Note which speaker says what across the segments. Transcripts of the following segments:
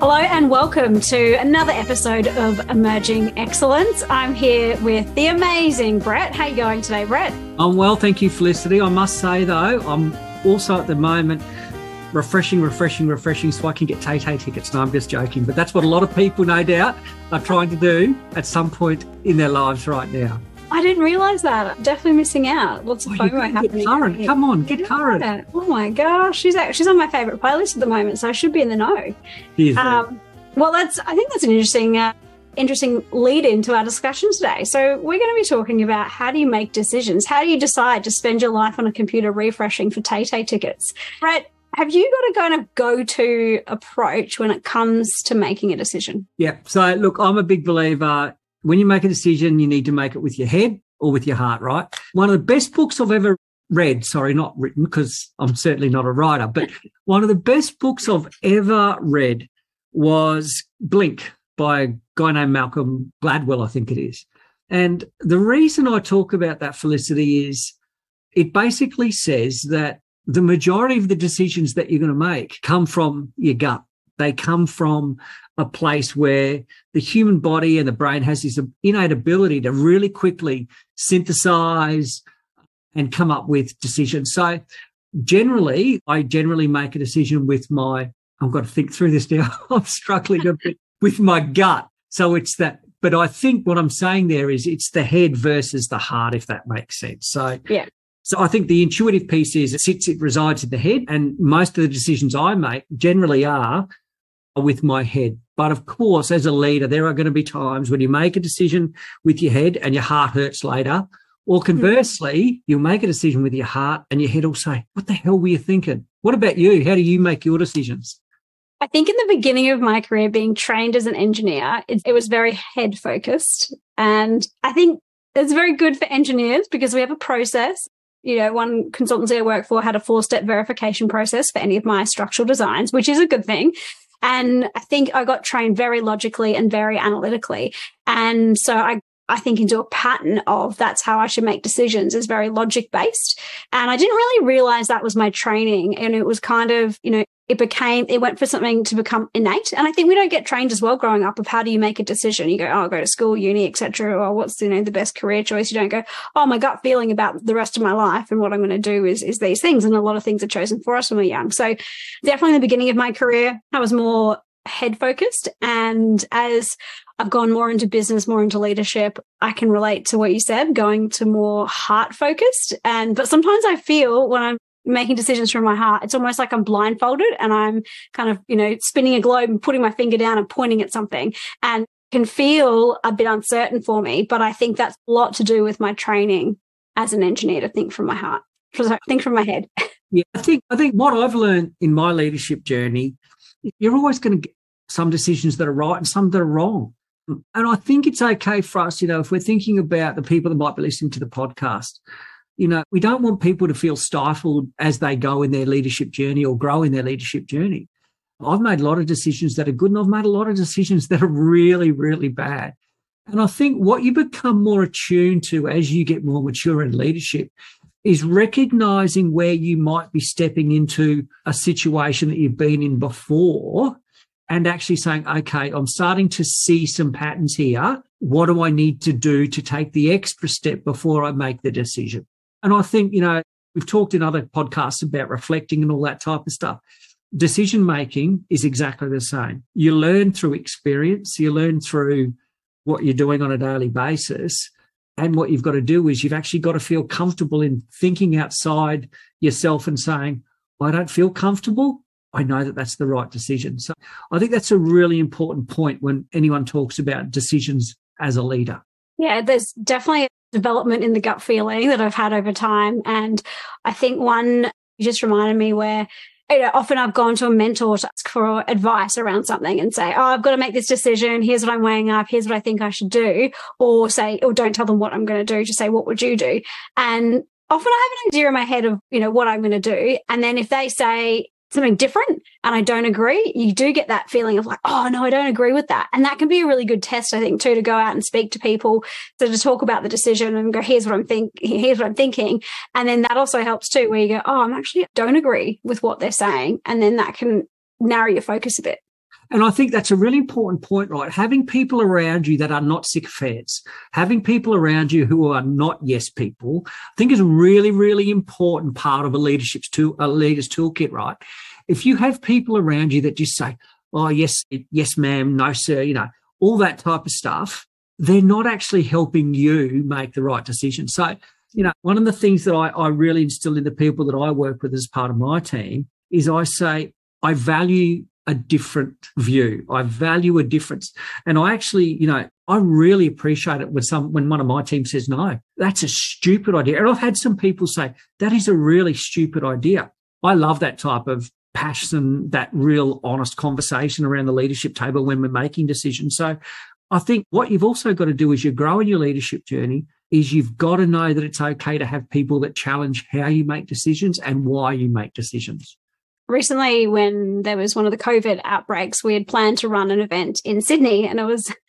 Speaker 1: Hello and welcome to another episode of Emerging Excellence. I'm here with the amazing Brett. How are you going today, Brett?
Speaker 2: I'm well, thank you, Felicity. I must say though, I'm also at the moment refreshing, refreshing, refreshing so I can get Tay Tay tickets. No, I'm just joking. But that's what a lot of people, no doubt, are trying to do at some point in their lives right now.
Speaker 1: I didn't realise that. I'm definitely missing out. Lots of oh, FOMO happening.
Speaker 2: Current. Come on, get current.
Speaker 1: Oh my gosh, she's actually, she's on my favourite playlist at the moment, so I should be in the know. Um, well, that's I think that's an interesting. Uh, interesting lead into our discussion today. So, we're going to be talking about how do you make decisions? How do you decide to spend your life on a computer refreshing for Tay Tay tickets? Brett, have you got a kind of go to approach when it comes to making a decision?
Speaker 2: Yeah. So, look, I'm a big believer when you make a decision, you need to make it with your head or with your heart, right? One of the best books I've ever read, sorry, not written because I'm certainly not a writer, but one of the best books I've ever read was Blink by a guy named Malcolm Gladwell, I think it is. And the reason I talk about that, Felicity, is it basically says that the majority of the decisions that you're going to make come from your gut. They come from a place where the human body and the brain has this innate ability to really quickly synthesize and come up with decisions. So generally, I generally make a decision with my, I've got to think through this now. I'm struggling a bit with my gut. So it's that, but I think what I'm saying there is it's the head versus the heart, if that makes sense. So
Speaker 1: yeah.
Speaker 2: So I think the intuitive piece is it sits, it resides in the head. And most of the decisions I make generally are with my head. But of course, as a leader, there are going to be times when you make a decision with your head and your heart hurts later. Or hmm. conversely, you'll make a decision with your heart and your head will say, What the hell were you thinking? What about you? How do you make your decisions?
Speaker 1: I think in the beginning of my career, being trained as an engineer, it, it was very head focused. And I think it's very good for engineers because we have a process. You know, one consultancy I work for had a four step verification process for any of my structural designs, which is a good thing. And I think I got trained very logically and very analytically. And so I I think into a pattern of that's how I should make decisions is very logic based. And I didn't really realize that was my training. And it was kind of, you know, it became it went for something to become innate and i think we don't get trained as well growing up of how do you make a decision you go oh I'll go to school uni etc or what's you know the best career choice you don't go oh my gut feeling about the rest of my life and what i'm going to do is is these things and a lot of things are chosen for us when we're young so definitely in the beginning of my career i was more head focused and as I've gone more into business, more into leadership. I can relate to what you said, going to more heart focused. And, but sometimes I feel when I'm making decisions from my heart. It's almost like I'm blindfolded and I'm kind of, you know, spinning a globe and putting my finger down and pointing at something and can feel a bit uncertain for me. But I think that's a lot to do with my training as an engineer to think from my heart, to think from my head.
Speaker 2: Yeah, I think I think what I've learned in my leadership journey, you're always going to get some decisions that are right and some that are wrong. And I think it's okay for us, you know, if we're thinking about the people that might be listening to the podcast, you know, we don't want people to feel stifled as they go in their leadership journey or grow in their leadership journey. I've made a lot of decisions that are good and I've made a lot of decisions that are really, really bad. And I think what you become more attuned to as you get more mature in leadership is recognizing where you might be stepping into a situation that you've been in before and actually saying, okay, I'm starting to see some patterns here. What do I need to do to take the extra step before I make the decision? And I think, you know, we've talked in other podcasts about reflecting and all that type of stuff. Decision making is exactly the same. You learn through experience, you learn through what you're doing on a daily basis. And what you've got to do is you've actually got to feel comfortable in thinking outside yourself and saying, I don't feel comfortable. I know that that's the right decision. So I think that's a really important point when anyone talks about decisions as a leader.
Speaker 1: Yeah, there's definitely development in the gut feeling that I've had over time. And I think one just reminded me where you know, often I've gone to a mentor to ask for advice around something and say, Oh, I've got to make this decision. Here's what I'm weighing up. Here's what I think I should do. Or say, or don't tell them what I'm going to do. Just say, what would you do? And often I have an idea in my head of, you know, what I'm going to do. And then if they say, something different and I don't agree, you do get that feeling of like, oh no, I don't agree with that. And that can be a really good test, I think, too, to go out and speak to people, so to talk about the decision and go, here's what I'm think here's what I'm thinking. And then that also helps too, where you go, oh, I'm actually don't agree with what they're saying. And then that can narrow your focus a bit.
Speaker 2: And I think that's a really important point, right? Having people around you that are not sycophants, having people around you who are not yes people, I think is a really, really important part of a leadership's tool, a leader's toolkit, right? If you have people around you that just say, oh, yes, yes, ma'am, no, sir, you know, all that type of stuff, they're not actually helping you make the right decision. So, you know, one of the things that I, I really instill in the people that I work with as part of my team is I say, I value a different view. I value a difference. And I actually, you know, I really appreciate it when some when one of my team says, no, that's a stupid idea. And I've had some people say, that is a really stupid idea. I love that type of passion, that real honest conversation around the leadership table when we're making decisions. So I think what you've also got to do as you grow in your leadership journey is you've got to know that it's okay to have people that challenge how you make decisions and why you make decisions
Speaker 1: recently when there was one of the COVID outbreaks, we had planned to run an event in Sydney and it was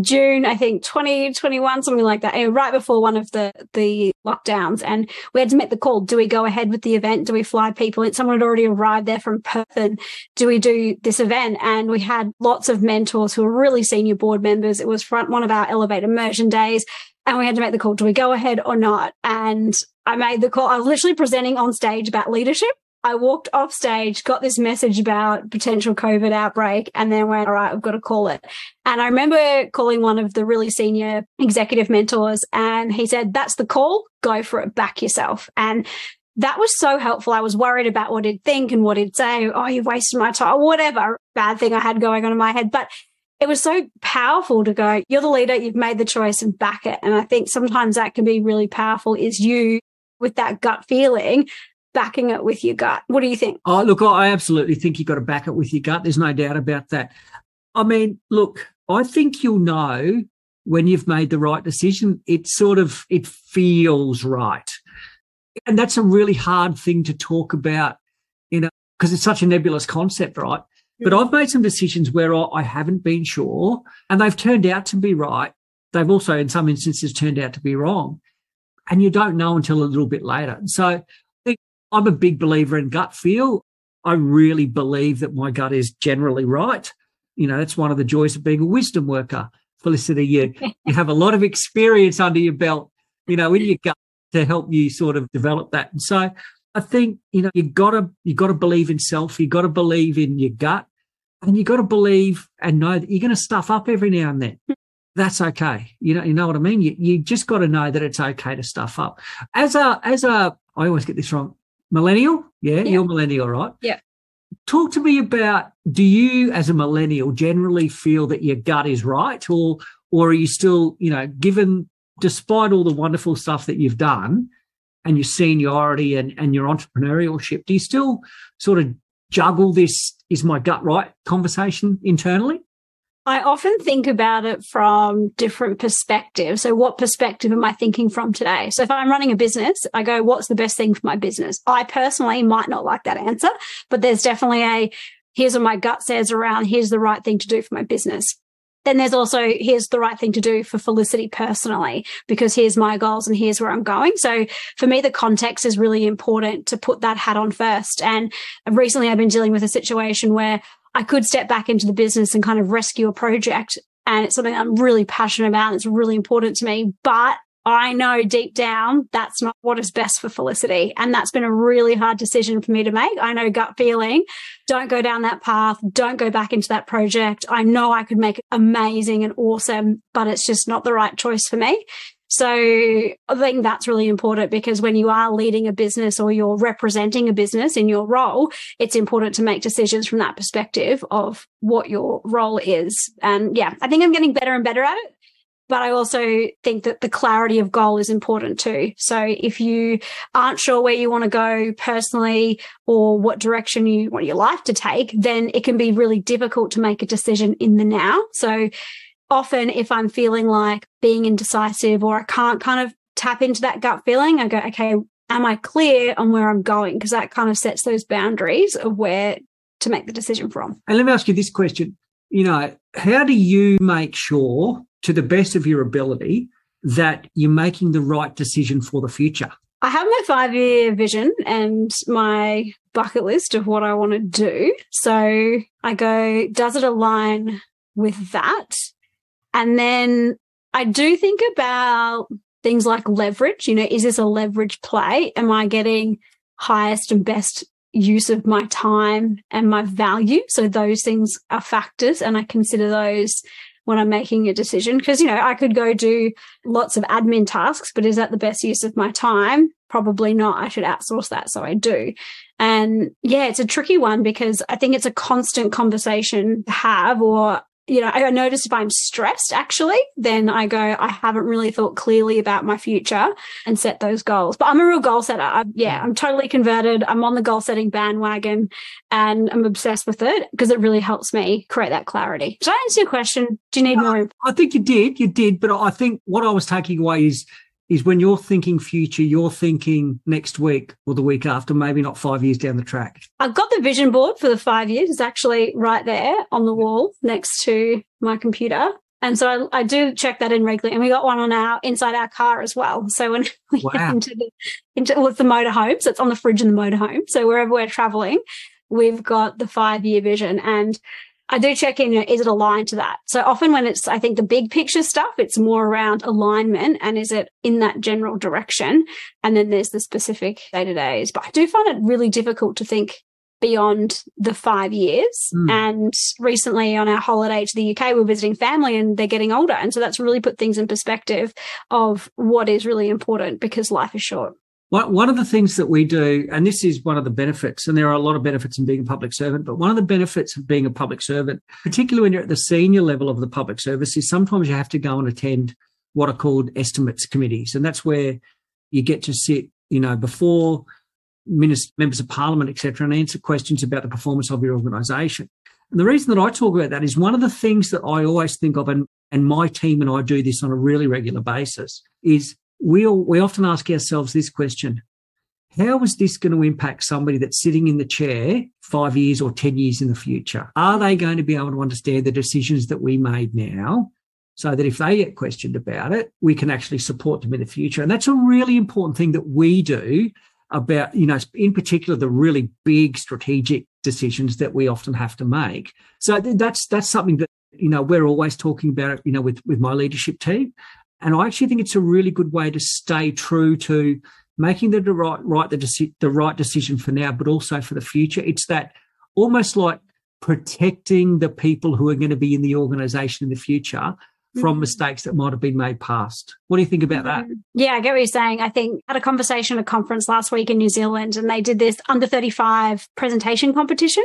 Speaker 1: June, I think 2021, something like that, and right before one of the, the lockdowns. And we had to make the call. Do we go ahead with the event? Do we fly people in? Someone had already arrived there from Perth and do we do this event? And we had lots of mentors who were really senior board members. It was front one of our elevate immersion days. And we had to make the call. Do we go ahead or not? And I made the call. I was literally presenting on stage about leadership I walked off stage, got this message about potential COVID outbreak, and then went, all right, I've got to call it. And I remember calling one of the really senior executive mentors, and he said, that's the call, go for it, back yourself. And that was so helpful. I was worried about what he'd think and what he'd say. Oh, you've wasted my time, whatever bad thing I had going on in my head. But it was so powerful to go, you're the leader, you've made the choice and back it. And I think sometimes that can be really powerful is you with that gut feeling backing it with your gut. What do you think?
Speaker 2: Oh, look, I absolutely think you've got to back it with your gut. There's no doubt about that. I mean, look, I think you'll know when you've made the right decision. It sort of it feels right. And that's a really hard thing to talk about, you know, because it's such a nebulous concept, right? But I've made some decisions where I haven't been sure and they've turned out to be right. They've also, in some instances, turned out to be wrong. And you don't know until a little bit later. So I'm a big believer in gut feel. I really believe that my gut is generally right. You know, that's one of the joys of being a wisdom worker. Felicity, you, you have a lot of experience under your belt, you know, in your gut to help you sort of develop that. And so I think, you know, you gotta you gotta believe in self, you gotta believe in your gut, and you gotta believe and know that you're gonna stuff up every now and then. That's okay. You know, you know what I mean? You you just gotta know that it's okay to stuff up. As a as a I always get this wrong millennial. Yeah, yeah, you're millennial, right?
Speaker 1: Yeah.
Speaker 2: Talk to me about do you as a millennial generally feel that your gut is right or or are you still, you know, given despite all the wonderful stuff that you've done and your seniority and, and your entrepreneurship, do you still sort of juggle this is my gut right conversation internally?
Speaker 1: I often think about it from different perspectives. So, what perspective am I thinking from today? So, if I'm running a business, I go, what's the best thing for my business? I personally might not like that answer, but there's definitely a here's what my gut says around here's the right thing to do for my business. Then there's also here's the right thing to do for Felicity personally, because here's my goals and here's where I'm going. So for me, the context is really important to put that hat on first. And recently I've been dealing with a situation where I could step back into the business and kind of rescue a project. And it's something I'm really passionate about. And it's really important to me, but I know deep down that's not what is best for Felicity. And that's been a really hard decision for me to make. I know gut feeling. Don't go down that path. Don't go back into that project. I know I could make it amazing and awesome, but it's just not the right choice for me. So I think that's really important because when you are leading a business or you're representing a business in your role, it's important to make decisions from that perspective of what your role is. And yeah, I think I'm getting better and better at it. But I also think that the clarity of goal is important too. So if you aren't sure where you want to go personally or what direction you want your life to take, then it can be really difficult to make a decision in the now. So often if I'm feeling like being indecisive or I can't kind of tap into that gut feeling, I go, okay, am I clear on where I'm going? Because that kind of sets those boundaries of where to make the decision from.
Speaker 2: And let me ask you this question. You know, how do you make sure to the best of your ability that you're making the right decision for the future?
Speaker 1: I have my five year vision and my bucket list of what I want to do. So I go, does it align with that? And then I do think about things like leverage. You know, is this a leverage play? Am I getting highest and best use of my time and my value? So those things are factors and I consider those when I'm making a decision. Because, you know, I could go do lots of admin tasks, but is that the best use of my time? Probably not. I should outsource that. So I do. And yeah, it's a tricky one because I think it's a constant conversation to have or you know, I notice if I'm stressed actually, then I go, I haven't really thought clearly about my future and set those goals. But I'm a real goal setter. I, yeah, I'm totally converted. I'm on the goal setting bandwagon and I'm obsessed with it because it really helps me create that clarity. Did I answer your question? Do you need more? Uh,
Speaker 2: I think you did. You did. But I think what I was taking away is is when you're thinking future, you're thinking next week or the week after, maybe not five years down the track.
Speaker 1: I've got the vision board for the five years. It's actually right there on the wall next to my computer. And so I, I do check that in regularly. And we got one on our inside our car as well. So when we wow. get into the into well, it's the motorhome, so it's on the fridge in the motorhome. So wherever we're traveling, we've got the five year vision. And I do check in, is it aligned to that? So often when it's, I think the big picture stuff, it's more around alignment and is it in that general direction? And then there's the specific day to days. But I do find it really difficult to think beyond the five years. Mm. And recently on our holiday to the UK, we are visiting family and they're getting older. And so that's really put things in perspective of what is really important because life is short.
Speaker 2: One of the things that we do, and this is one of the benefits, and there are a lot of benefits in being a public servant, but one of the benefits of being a public servant, particularly when you're at the senior level of the public service, is sometimes you have to go and attend what are called estimates committees. And that's where you get to sit, you know, before ministers, members of parliament, etc., and answer questions about the performance of your organisation. And the reason that I talk about that is one of the things that I always think of, and, and my team and I do this on a really regular basis, is we all, we often ask ourselves this question how is this going to impact somebody that's sitting in the chair five years or 10 years in the future? Are they going to be able to understand the decisions that we made now so that if they get questioned about it, we can actually support them in the future? And that's a really important thing that we do about, you know, in particular, the really big strategic decisions that we often have to make. So that's, that's something that, you know, we're always talking about, you know, with, with my leadership team. And I actually think it's a really good way to stay true to making the right, right the, deci- the right decision for now, but also for the future. It's that almost like protecting the people who are going to be in the organization in the future from mm-hmm. mistakes that might have been made past. What do you think about that? Mm-hmm.
Speaker 1: Yeah, I get what you're saying. I think I had a conversation at a conference last week in New Zealand and they did this under 35 presentation competition.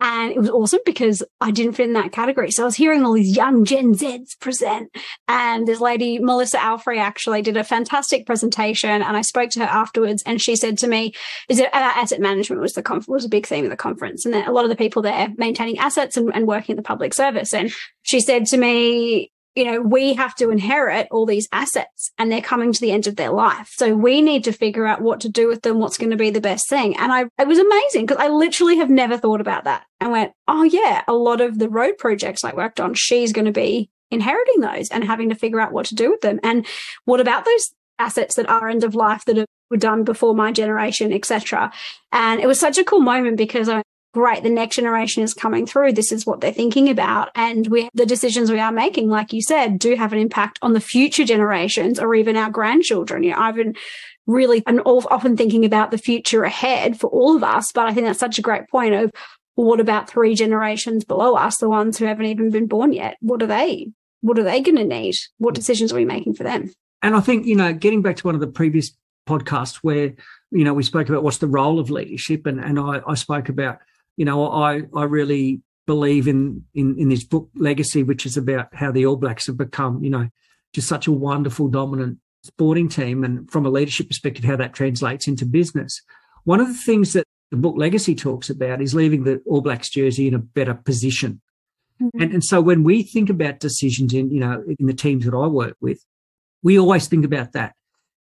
Speaker 1: And it was awesome because I didn't fit in that category. So I was hearing all these young Gen Zs present. And this lady, Melissa Alfrey, actually did a fantastic presentation. And I spoke to her afterwards and she said to me, is it uh, asset management was the conf- was a big theme of the conference. And a lot of the people there maintaining assets and, and working in the public service. And she said to me, you know, we have to inherit all these assets and they're coming to the end of their life. So we need to figure out what to do with them, what's going to be the best thing. And I, it was amazing because I literally have never thought about that. and went, oh yeah, a lot of the road projects I worked on, she's going to be inheriting those and having to figure out what to do with them. And what about those assets that are end of life that were done before my generation, etc. And it was such a cool moment because I great, the next generation is coming through. This is what they're thinking about. And we, the decisions we are making, like you said, do have an impact on the future generations or even our grandchildren. You know, I've been really, I'm often thinking about the future ahead for all of us, but I think that's such a great point of what about three generations below us, the ones who haven't even been born yet? What are they? What are they going to need? What decisions are we making for them?
Speaker 2: And I think, you know, getting back to one of the previous podcasts where, you know, we spoke about what's the role of leadership and, and I, I spoke about you know, I I really believe in in in this book Legacy, which is about how the All Blacks have become, you know, just such a wonderful, dominant sporting team, and from a leadership perspective, how that translates into business. One of the things that the book Legacy talks about is leaving the All Blacks jersey in a better position. Mm-hmm. And, and so when we think about decisions in, you know, in the teams that I work with, we always think about that.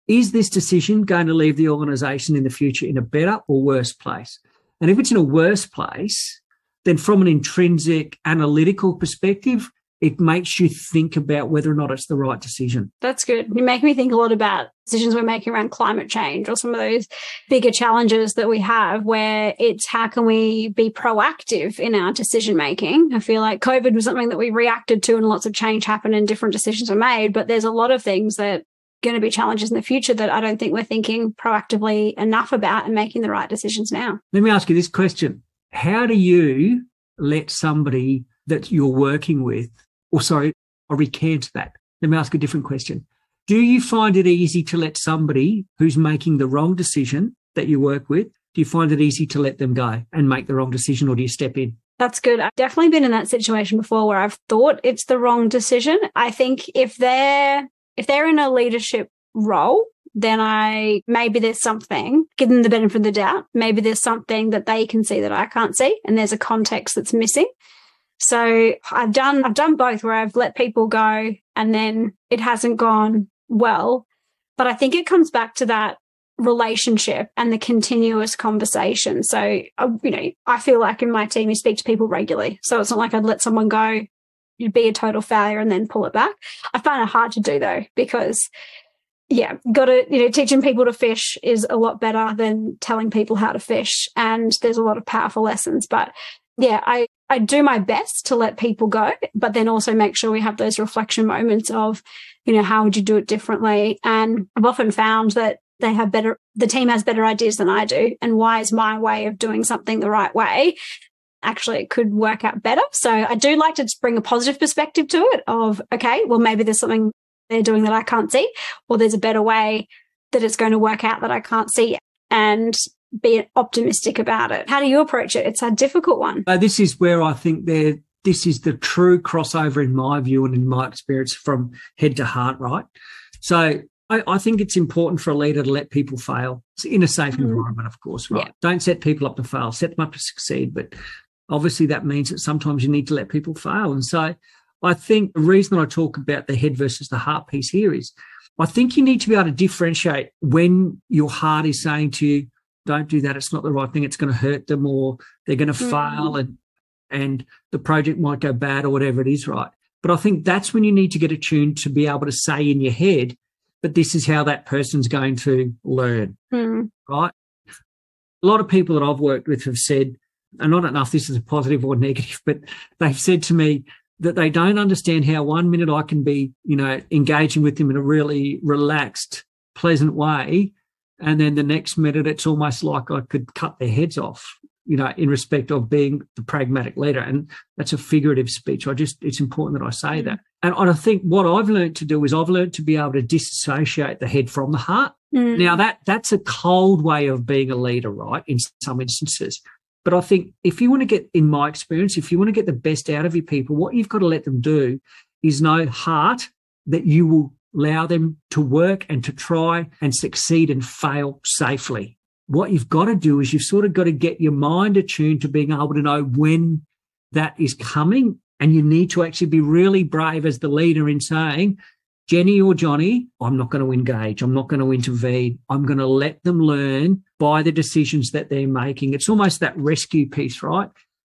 Speaker 2: Is this decision going to leave the organization in the future in a better or worse place? And if it's in a worse place, then from an intrinsic analytical perspective, it makes you think about whether or not it's the right decision.
Speaker 1: That's good. You make me think a lot about decisions we're making around climate change or some of those bigger challenges that we have where it's how can we be proactive in our decision making. I feel like COVID was something that we reacted to and lots of change happened and different decisions were made, but there's a lot of things that going to be challenges in the future that I don't think we're thinking proactively enough about and making the right decisions now.
Speaker 2: Let me ask you this question. How do you let somebody that you're working with or sorry, I'll recant that. Let me ask a different question. Do you find it easy to let somebody who's making the wrong decision that you work with, do you find it easy to let them go and make the wrong decision or do you step in?
Speaker 1: That's good. I've definitely been in that situation before where I've thought it's the wrong decision. I think if they're if they're in a leadership role, then I maybe there's something, give them the benefit of the doubt. Maybe there's something that they can see that I can't see, and there's a context that's missing. So I've done I've done both where I've let people go and then it hasn't gone well. But I think it comes back to that relationship and the continuous conversation. So uh, you know, I feel like in my team you speak to people regularly. So it's not like I'd let someone go, you'd be a total failure and then pull it back. I find it hard to do though because yeah, got to, you know, teaching people to fish is a lot better than telling people how to fish. And there's a lot of powerful lessons. But yeah, I, I do my best to let people go, but then also make sure we have those reflection moments of, you know, how would you do it differently? And I've often found that they have better, the team has better ideas than I do. And why is my way of doing something the right way? Actually, it could work out better. So I do like to bring a positive perspective to it of, okay, well, maybe there's something they're doing that I can't see, or there's a better way that it's going to work out that I can't see. And be optimistic about it. How do you approach it? It's a difficult one.
Speaker 2: Uh, this is where I think there. This is the true crossover in my view and in my experience from head to heart, right? So I, I think it's important for a leader to let people fail it's in a safe mm. environment, of course, right? Yeah. Don't set people up to fail, set them up to succeed. But obviously that means that sometimes you need to let people fail. And so I think the reason I talk about the head versus the heart piece here is I think you need to be able to differentiate when your heart is saying to you, don't do that. It's not the right thing. It's going to hurt them or they're going to mm. fail and, and the project might go bad or whatever it is, right? But I think that's when you need to get attuned to be able to say in your head, but this is how that person's going to learn, mm. right? A lot of people that I've worked with have said, and I don't know if this is a positive or negative, but they've said to me that they don't understand how one minute I can be, you know, engaging with them in a really relaxed, pleasant way and then the next minute, it's almost like I could cut their heads off, you know, in respect of being the pragmatic leader. And that's a figurative speech. I just, it's important that I say mm. that. And I think what I've learned to do is I've learned to be able to disassociate the head from the heart. Mm. Now that that's a cold way of being a leader, right? In some instances. But I think if you want to get, in my experience, if you want to get the best out of your people, what you've got to let them do is know heart that you will allow them to work and to try and succeed and fail safely. What you've got to do is you've sort of got to get your mind attuned to being able to know when that is coming. And you need to actually be really brave as the leader in saying, Jenny or Johnny, I'm not going to engage. I'm not going to intervene. I'm going to let them learn by the decisions that they're making. It's almost that rescue piece, right?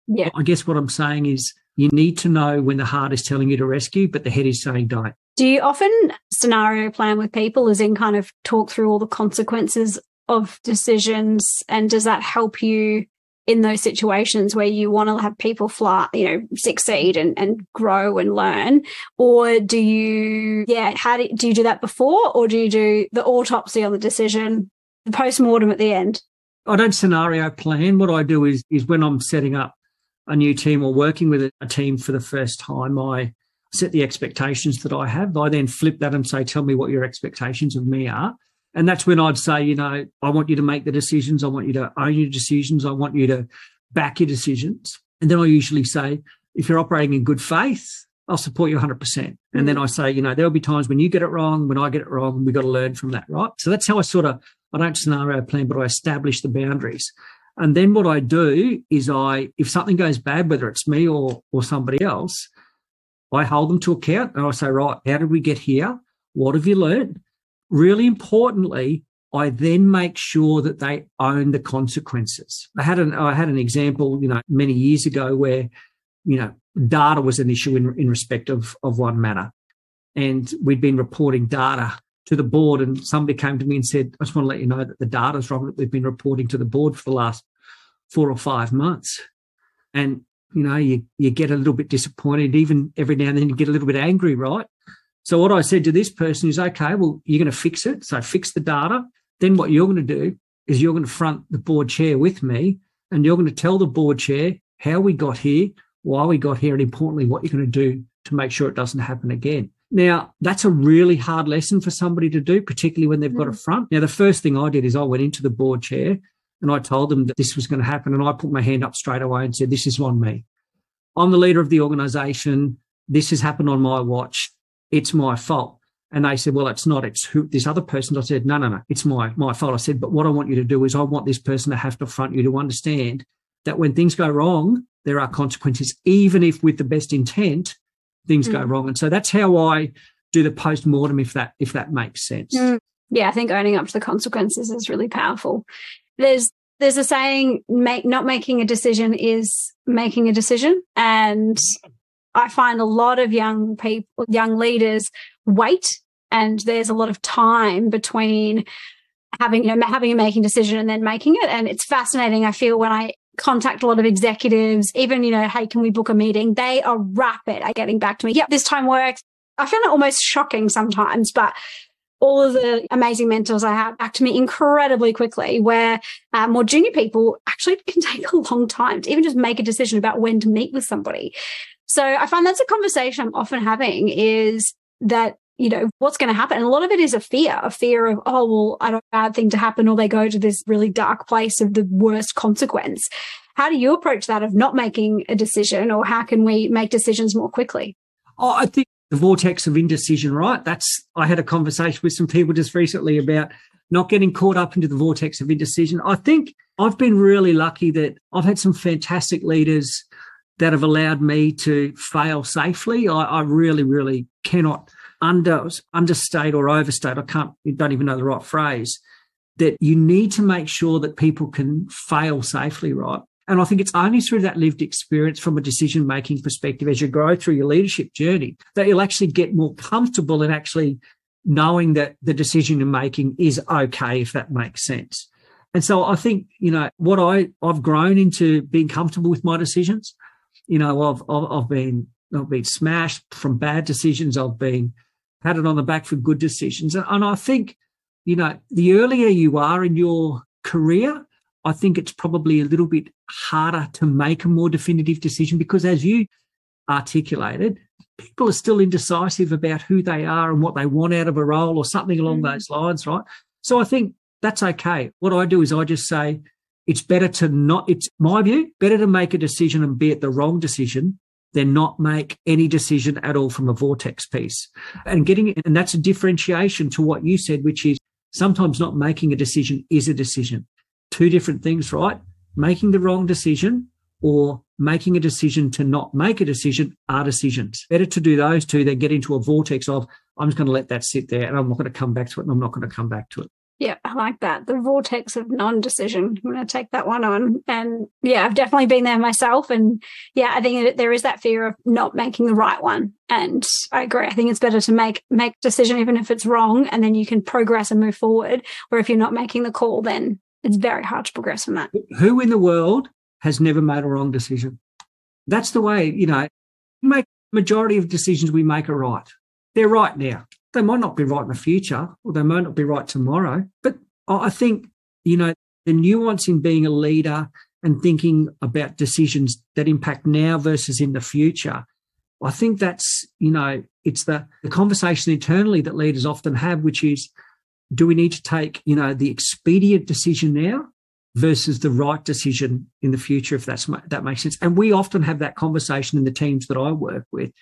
Speaker 1: Yeah.
Speaker 2: I guess what I'm saying is you need to know when the heart is telling you to rescue, but the head is saying don't.
Speaker 1: Do you often scenario plan with people, as in kind of talk through all the consequences of decisions? And does that help you in those situations where you want to have people fly, you know, succeed and, and grow and learn? Or do you, yeah, how do, do you do that before or do you do the autopsy on the decision, the post mortem at the end?
Speaker 2: I don't scenario plan. What I do is, is when I'm setting up a new team or working with a team for the first time, I set the expectations that I have. I then flip that and say, tell me what your expectations of me are. And that's when I'd say, you know, I want you to make the decisions. I want you to own your decisions. I want you to back your decisions. And then I usually say, if you're operating in good faith, I'll support you 100%. And mm-hmm. then I say, you know, there'll be times when you get it wrong, when I get it wrong, we've got to learn from that, right? So that's how I sort of, I don't scenario plan, but I establish the boundaries. And then what I do is I, if something goes bad, whether it's me or, or somebody else, I hold them to account and I say, right, how did we get here? What have you learned? Really importantly, I then make sure that they own the consequences. I had an I had an example, you know, many years ago where, you know, data was an issue in, in respect of, of one matter. And we'd been reporting data to the board, and somebody came to me and said, I just want to let you know that the data's wrong that we've been reporting to the board for the last four or five months. And, you know, you, you get a little bit disappointed, even every now and then you get a little bit angry, right? So what I said to this person is, okay, well, you're going to fix it. So fix the data. Then what you're going to do is you're going to front the board chair with me and you're going to tell the board chair how we got here, why we got here, and importantly, what you're going to do to make sure it doesn't happen again. Now, that's a really hard lesson for somebody to do, particularly when they've got a mm. front. Now, the first thing I did is I went into the board chair and I told them that this was going to happen. And I put my hand up straight away and said, This is on me. I'm the leader of the organization. This has happened on my watch. It's my fault. And they said, well, it's not. It's who this other person. I said, no, no, no, it's my, my fault. I said, but what I want you to do is I want this person to have to front you to understand that when things go wrong, there are consequences, even if with the best intent, things mm. go wrong. And so that's how I do the post mortem, if that, if that makes sense. Mm.
Speaker 1: Yeah. I think owning up to the consequences is really powerful. There's, there's a saying, make, not making a decision is making a decision. And I find a lot of young people, young leaders wait and there's a lot of time between having, you know, having a making decision and then making it. And it's fascinating. I feel when I contact a lot of executives, even, you know, hey, can we book a meeting? They are rapid at getting back to me. Yep, this time works. I find it almost shocking sometimes, but all of the amazing mentors I have back to me incredibly quickly, where uh, more junior people actually can take a long time to even just make a decision about when to meet with somebody. So I find that's a conversation I'm often having is that you know, what's going to happen? And a lot of it is a fear, a fear of, oh, well, I don't bad thing to happen, or they go to this really dark place of the worst consequence. How do you approach that of not making a decision, or how can we make decisions more quickly?
Speaker 2: Oh, I think the vortex of indecision, right? That's, I had a conversation with some people just recently about not getting caught up into the vortex of indecision. I think I've been really lucky that I've had some fantastic leaders that have allowed me to fail safely. I, I really, really cannot under understate or overstate. I can't, don't even know the right phrase. That you need to make sure that people can fail safely, right? And I think it's only through that lived experience from a decision making perspective as you grow through your leadership journey that you'll actually get more comfortable in actually knowing that the decision you're making is okay, if that makes sense. And so I think, you know, what I, I've grown into being comfortable with my decisions you know, I've, I've, I've been, I've been smashed from bad decisions. I've been patted on the back for good decisions. And I think, you know, the earlier you are in your career, I think it's probably a little bit harder to make a more definitive decision because, as you articulated, people are still indecisive about who they are and what they want out of a role or something along mm. those lines, right? So I think that's okay. What I do is I just say, it's better to not, it's my view, better to make a decision and be at the wrong decision than not make any decision at all from a vortex piece. And getting, and that's a differentiation to what you said, which is sometimes not making a decision is a decision. Two different things, right? Making the wrong decision or making a decision to not make a decision are decisions. Better to do those two than get into a vortex of, I'm just going to let that sit there and I'm not going to come back to it and I'm not going to come back to it.
Speaker 1: Yeah, I like that. The vortex of non decision. I'm going to take that one on. And yeah, I've definitely been there myself. And yeah, I think that there is that fear of not making the right one. And I agree. I think it's better to make make decision even if it's wrong, and then you can progress and move forward. Where if you're not making the call, then it's very hard to progress from that.
Speaker 2: Who in the world has never made a wrong decision? That's the way, you know, make majority of decisions we make are right. They're right now they might not be right in the future or they might not be right tomorrow. But I think, you know, the nuance in being a leader and thinking about decisions that impact now versus in the future, I think that's, you know, it's the, the conversation internally that leaders often have, which is do we need to take, you know, the expedient decision now versus the right decision in the future, if that's that makes sense. And we often have that conversation in the teams that I work with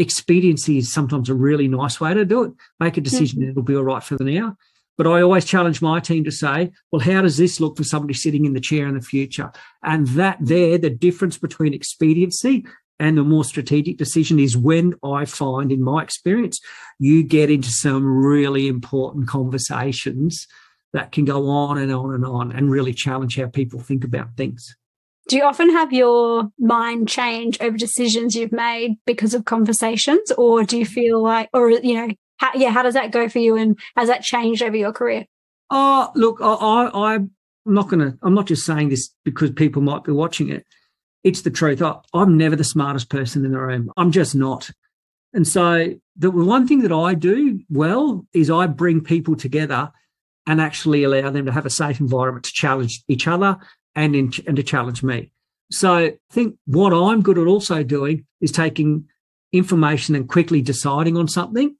Speaker 2: expediency is sometimes a really nice way to do it. Make a decision, mm-hmm. it'll be all right for the now. But I always challenge my team to say, well, how does this look for somebody sitting in the chair in the future? And that there, the difference between expediency and the more strategic decision is when I find, in my experience, you get into some really important conversations that can go on and on and on and really challenge how people think about things.
Speaker 1: Do you often have your mind change over decisions you've made because of conversations, or do you feel like, or you know, how, yeah, how does that go for you, and has that changed over your career?
Speaker 2: Oh, look, I, I, I'm not to. I'm not just saying this because people might be watching it. It's the truth. I, I'm never the smartest person in the room. I'm just not. And so the one thing that I do well is I bring people together and actually allow them to have a safe environment to challenge each other and, in, and to challenge me. So I think what I'm good at also doing is taking information and quickly deciding on something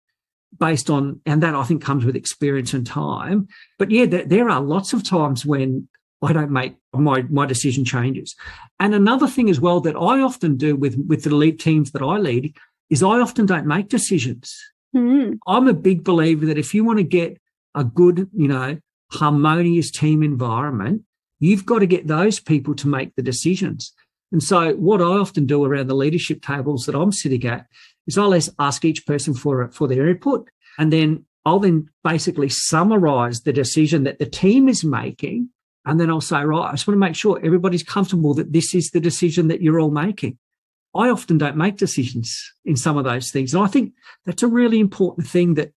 Speaker 2: based on, and that I think comes with experience and time. But yeah, there, there are lots of times when I don't make my, my decision changes. And another thing as well that I often do with, with the lead teams that I lead is I often don't make decisions. Mm. I'm a big believer that if you want to get a good, you know, harmonious team environment, you've got to get those people to make the decisions. And so what I often do around the leadership tables that I'm sitting at is I'll ask each person for, for their input. And then I'll then basically summarize the decision that the team is making. And then I'll say, right, I just want to make sure everybody's comfortable that this is the decision that you're all making. I often don't make decisions in some of those things. And I think that's a really important thing that,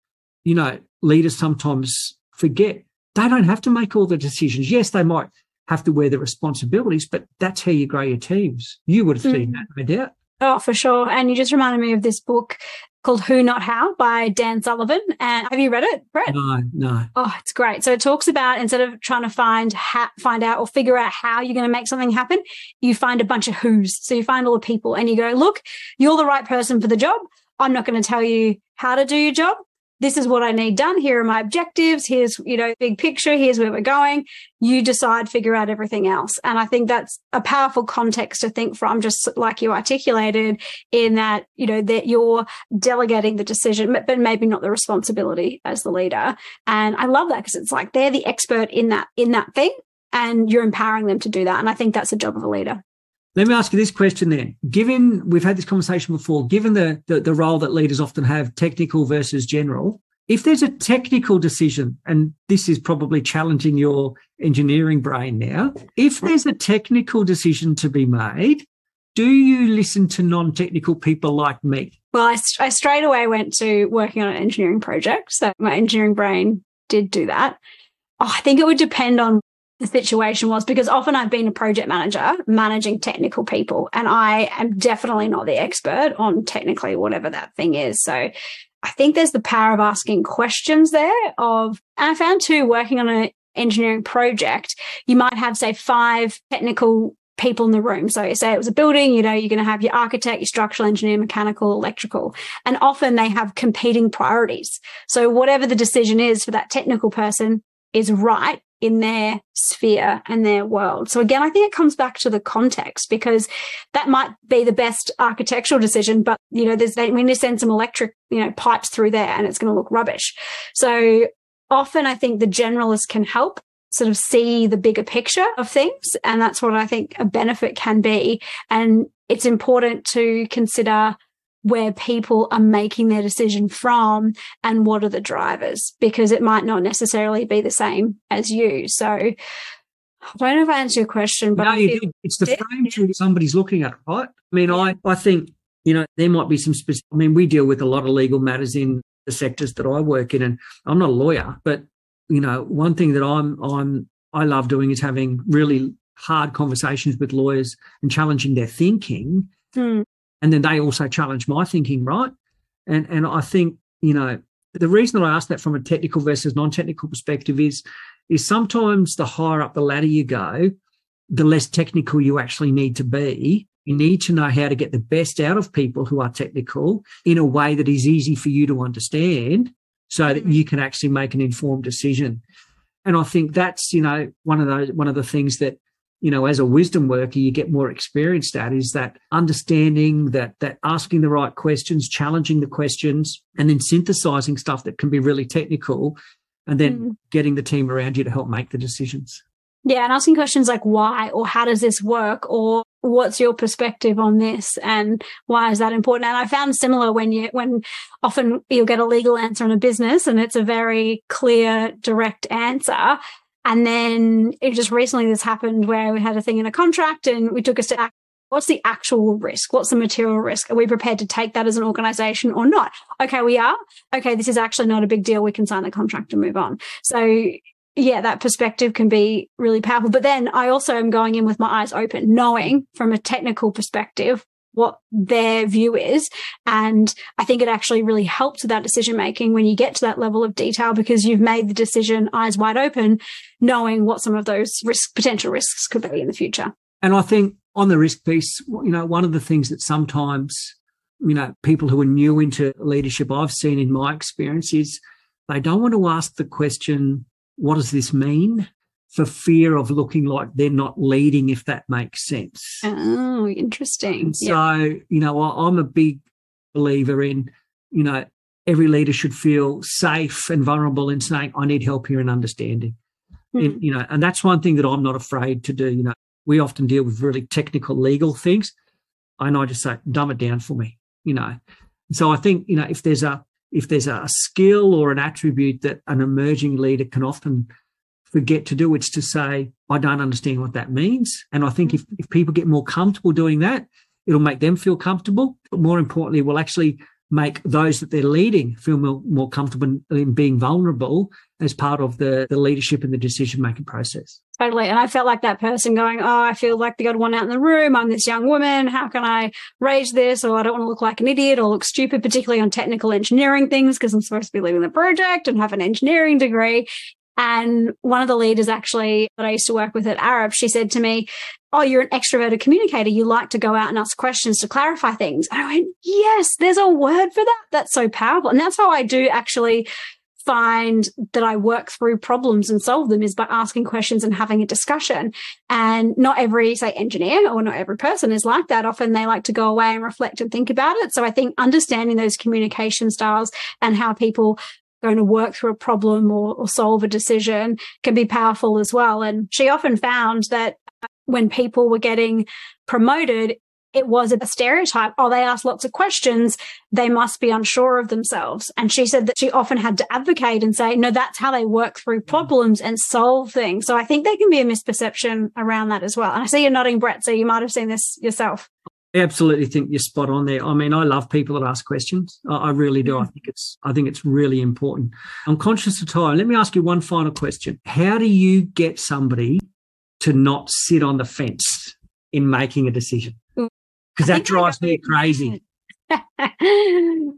Speaker 2: you know, leaders sometimes forget. They don't have to make all the decisions. Yes, they might have to wear the responsibilities, but that's how you grow your teams. You would have seen mm. that, no doubt.
Speaker 1: Oh, for sure. And you just reminded me of this book called Who Not How by Dan Sullivan. And have you read it, Brett?
Speaker 2: No, no.
Speaker 1: Oh, it's great. So it talks about instead of trying to find ha- find out or figure out how you're going to make something happen, you find a bunch of who's. So you find all the people and you go, look, you're the right person for the job. I'm not going to tell you how to do your job this is what I need done. Here are my objectives. Here's, you know, big picture. Here's where we're going. You decide, figure out everything else. And I think that's a powerful context to think from, just like you articulated in that, you know, that you're delegating the decision, but maybe not the responsibility as the leader. And I love that because it's like they're the expert in that, in that thing and you're empowering them to do that. And I think that's the job of a leader.
Speaker 2: Let me ask you this question then. Given we've had this conversation before, given the, the, the role that leaders often have, technical versus general, if there's a technical decision, and this is probably challenging your engineering brain now, if there's a technical decision to be made, do you listen to non-technical people like me?
Speaker 1: Well, I, I straight away went to working on an engineering project. So my engineering brain did do that. Oh, I think it would depend on the situation was because often I've been a project manager managing technical people and I am definitely not the expert on technically whatever that thing is. So I think there's the power of asking questions there of, and I found too working on an engineering project, you might have say five technical people in the room. So say it was a building, you know, you're going to have your architect, your structural engineer, mechanical, electrical, and often they have competing priorities. So whatever the decision is for that technical person is right in their sphere and their world. So again, I think it comes back to the context because that might be the best architectural decision, but you know, there's we need to send some electric, you know, pipes through there and it's going to look rubbish. So often I think the generalist can help sort of see the bigger picture of things. And that's what I think a benefit can be. And it's important to consider where people are making their decision from and what are the drivers because it might not necessarily be the same as you. So I don't know if I answered your question, but
Speaker 2: no, you did. it's the frame through somebody's looking at, right? I mean, I, I think, you know, there might be some specific, I mean, we deal with a lot of legal matters in the sectors that I work in, and I'm not a lawyer, but, you know, one thing that I'm, I'm, I love doing is having really hard conversations with lawyers and challenging their thinking. Hmm and then they also challenge my thinking, right? And and I think you know the reason that I ask that from a technical versus non-technical perspective is is sometimes the higher up the ladder you go, the less technical you actually need to be. You need to know how to get the best out of people who are technical in a way that is easy for you to understand so that mm-hmm. you can actually make an informed decision. And I think that's, you know, one of those one of the things that you know, as a wisdom worker, you get more experienced at is that understanding that that asking the right questions, challenging the questions, and then synthesizing stuff that can be really technical, and then mm. getting the team around you to help make the decisions.
Speaker 1: Yeah, and asking questions like why or how does this work or what's your perspective on this and why is that important? And I found similar when you when often you'll get a legal answer in a business and it's a very clear, direct answer And then it just recently this happened where we had a thing in a contract and we took a step What's the actual risk? What's the material risk? Are we prepared to take that as an organization or not? Okay, we are. Okay, this is actually not a big deal. We can sign the contract and move on. So yeah, that perspective can be really powerful. But then I also am going in with my eyes open, knowing from a technical perspective what their view is. And I think it actually really helps with that decision making when you get to that level of detail because you've made the decision eyes wide open, knowing what some of those risk, potential risks could be in the future.
Speaker 2: And I think on the risk piece, you know, one of the things that sometimes, you know, people who are new into leadership, I've seen in my experience is they don't want to ask the question, what does this mean? For fear of looking like they're not leading, if that makes sense.
Speaker 1: Oh, interesting.
Speaker 2: so, you know, I'm a big believer in, you know, every leader should feel safe and vulnerable in saying, I need help here and understanding. Mm. And, you know, and that's one thing that I'm not afraid to do. You know, we often deal with really technical legal things. And I just say, dumb it down for me, you know. So I think, you know, if there's a if there's a skill or an attribute that an emerging leader can often forget to do, it's to say, I don't understand what that means. And I think if, if people get more comfortable doing that, it'll make them feel comfortable. But more importantly, will actually make those that they're leading feel more, more comfortable in being vulnerable as part of the, the leadership and the decision making process.
Speaker 1: Totally. And I felt like that person going, Oh, I feel like the odd one out in the room. I'm this young woman. How can I raise this? Or I don't want to look like an idiot or look stupid, particularly on technical engineering things, because I'm supposed to be leading the project and have an engineering degree. And one of the leaders actually that I used to work with at Arup, she said to me, Oh, you're an extroverted communicator. You like to go out and ask questions to clarify things. And I went, Yes, there's a word for that. That's so powerful. And that's how I do actually find that I work through problems and solve them is by asking questions and having a discussion. And not every, say, engineer or not every person is like that. Often they like to go away and reflect and think about it. So I think understanding those communication styles and how people going to work through a problem or, or solve a decision can be powerful as well. And she often found that when people were getting promoted, it was a stereotype. Oh, they ask lots of questions. They must be unsure of themselves. And she said that she often had to advocate and say, no, that's how they work through mm. problems and solve things. So I think there can be a misperception around that as well. And I see you're nodding, Brett. So you might have seen this yourself.
Speaker 2: I absolutely think you're spot on there. I mean, I love people that ask questions. I, really do. I think it's I think it's really important. I'm conscious of time. Let me ask you one final question. How do you get somebody to not sit on the fence in making a decision? because that drives me crazy.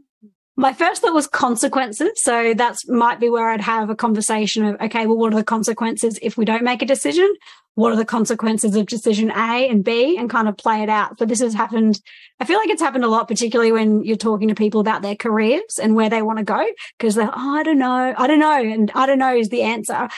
Speaker 1: My first thought was consequences. So that's might be where I'd have a conversation of, okay, well, what are the consequences if we don't make a decision? What are the consequences of decision A and B and kind of play it out? So this has happened. I feel like it's happened a lot, particularly when you're talking to people about their careers and where they want to go. Cause they're, oh, I don't know. I don't know. And I don't know is the answer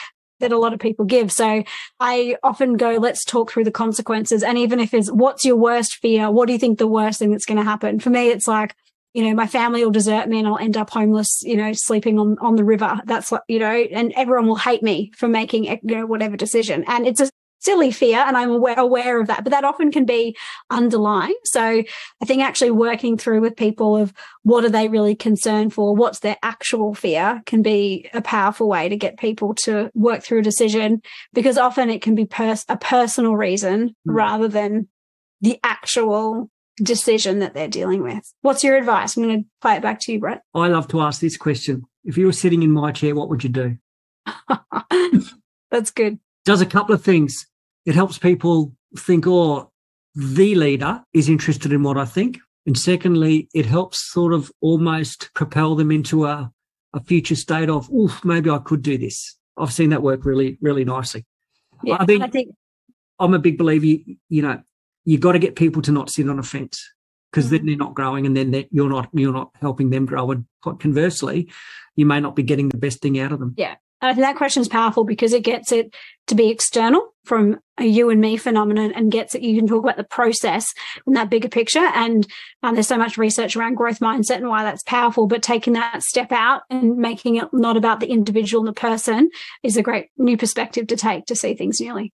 Speaker 1: that a lot of people give. So I often go, let's talk through the consequences. And even if it's what's your worst fear? What do you think the worst thing that's going to happen? For me, it's like, you know, my family will desert me and I'll end up homeless, you know, sleeping on, on the river. That's what, you know, and everyone will hate me for making, you know, whatever decision. And it's a silly fear and I'm aware, aware of that, but that often can be underlying. So I think actually working through with people of what are they really concerned for? What's their actual fear can be a powerful way to get people to work through a decision because often it can be pers- a personal reason mm. rather than the actual decision that they're dealing with. What's your advice? I'm going to play it back to you, Brett.
Speaker 2: I love to ask this question. If you were sitting in my chair, what would you do?
Speaker 1: That's good.
Speaker 2: Does a couple of things it helps people think, oh, the leader is interested in what I think. And secondly, it helps sort of almost propel them into a, a future state of, oh, maybe I could do this. I've seen that work really, really nicely.
Speaker 1: Yeah, I think, I think
Speaker 2: I'm a big believer, you know, you've got to get people to not sit on a fence because then they're not growing and then you're not, you're not helping them grow. And conversely, you may not be getting the best thing out of them.
Speaker 1: Yeah. And I think that question is powerful because it gets it to be external from a you and me phenomenon and gets it. You can talk about the process in that bigger picture. And um, there's so much research around growth mindset and why that's powerful. But taking that step out and making it not about the individual and the person is a great new perspective to take to see things newly.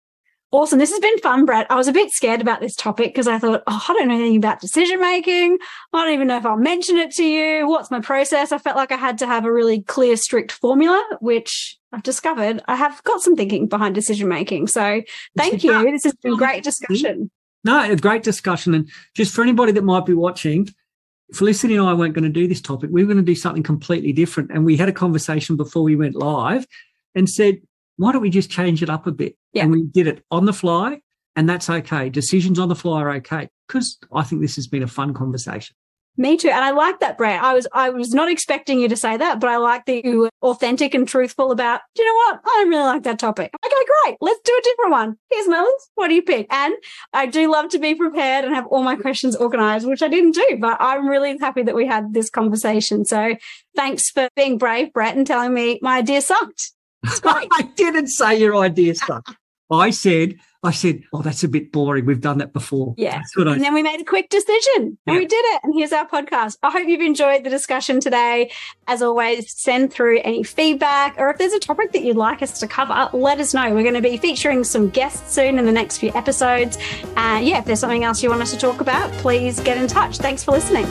Speaker 1: Awesome. This has been fun, Brett. I was a bit scared about this topic because I thought, oh, I don't know anything about decision making. I don't even know if I'll mention it to you. What's my process? I felt like I had to have a really clear, strict formula, which I've discovered I have got some thinking behind decision making. So thank you. This has been great discussion.
Speaker 2: No, a great discussion. And just for anybody that might be watching, Felicity and I weren't going to do this topic. We were going to do something completely different. And we had a conversation before we went live and said, why don't we just change it up a bit?
Speaker 1: Yeah.
Speaker 2: And we did it on the fly, and that's okay. Decisions on the fly are okay because I think this has been a fun conversation.
Speaker 1: Me too. And I like that, Brett. I was I was not expecting you to say that, but I like that you were authentic and truthful about, do you know what? I don't really like that topic. Okay, great. Let's do a different one. Here's my list. What do you pick? And I do love to be prepared and have all my questions organized, which I didn't do, but I'm really happy that we had this conversation. So thanks for being brave, Brett, and telling me my idea sucked.
Speaker 2: I didn't say your idea sucked. I said, I said, oh, that's a bit boring. We've done that before.
Speaker 1: Yeah. and then we made a quick decision and yeah. we did it. And here's our podcast. I hope you've enjoyed the discussion today. As always, send through any feedback or if there's a topic that you'd like us to cover, let us know. We're going to be featuring some guests soon in the next few episodes. And uh, yeah, if there's something else you want us to talk about, please get in touch. Thanks for listening.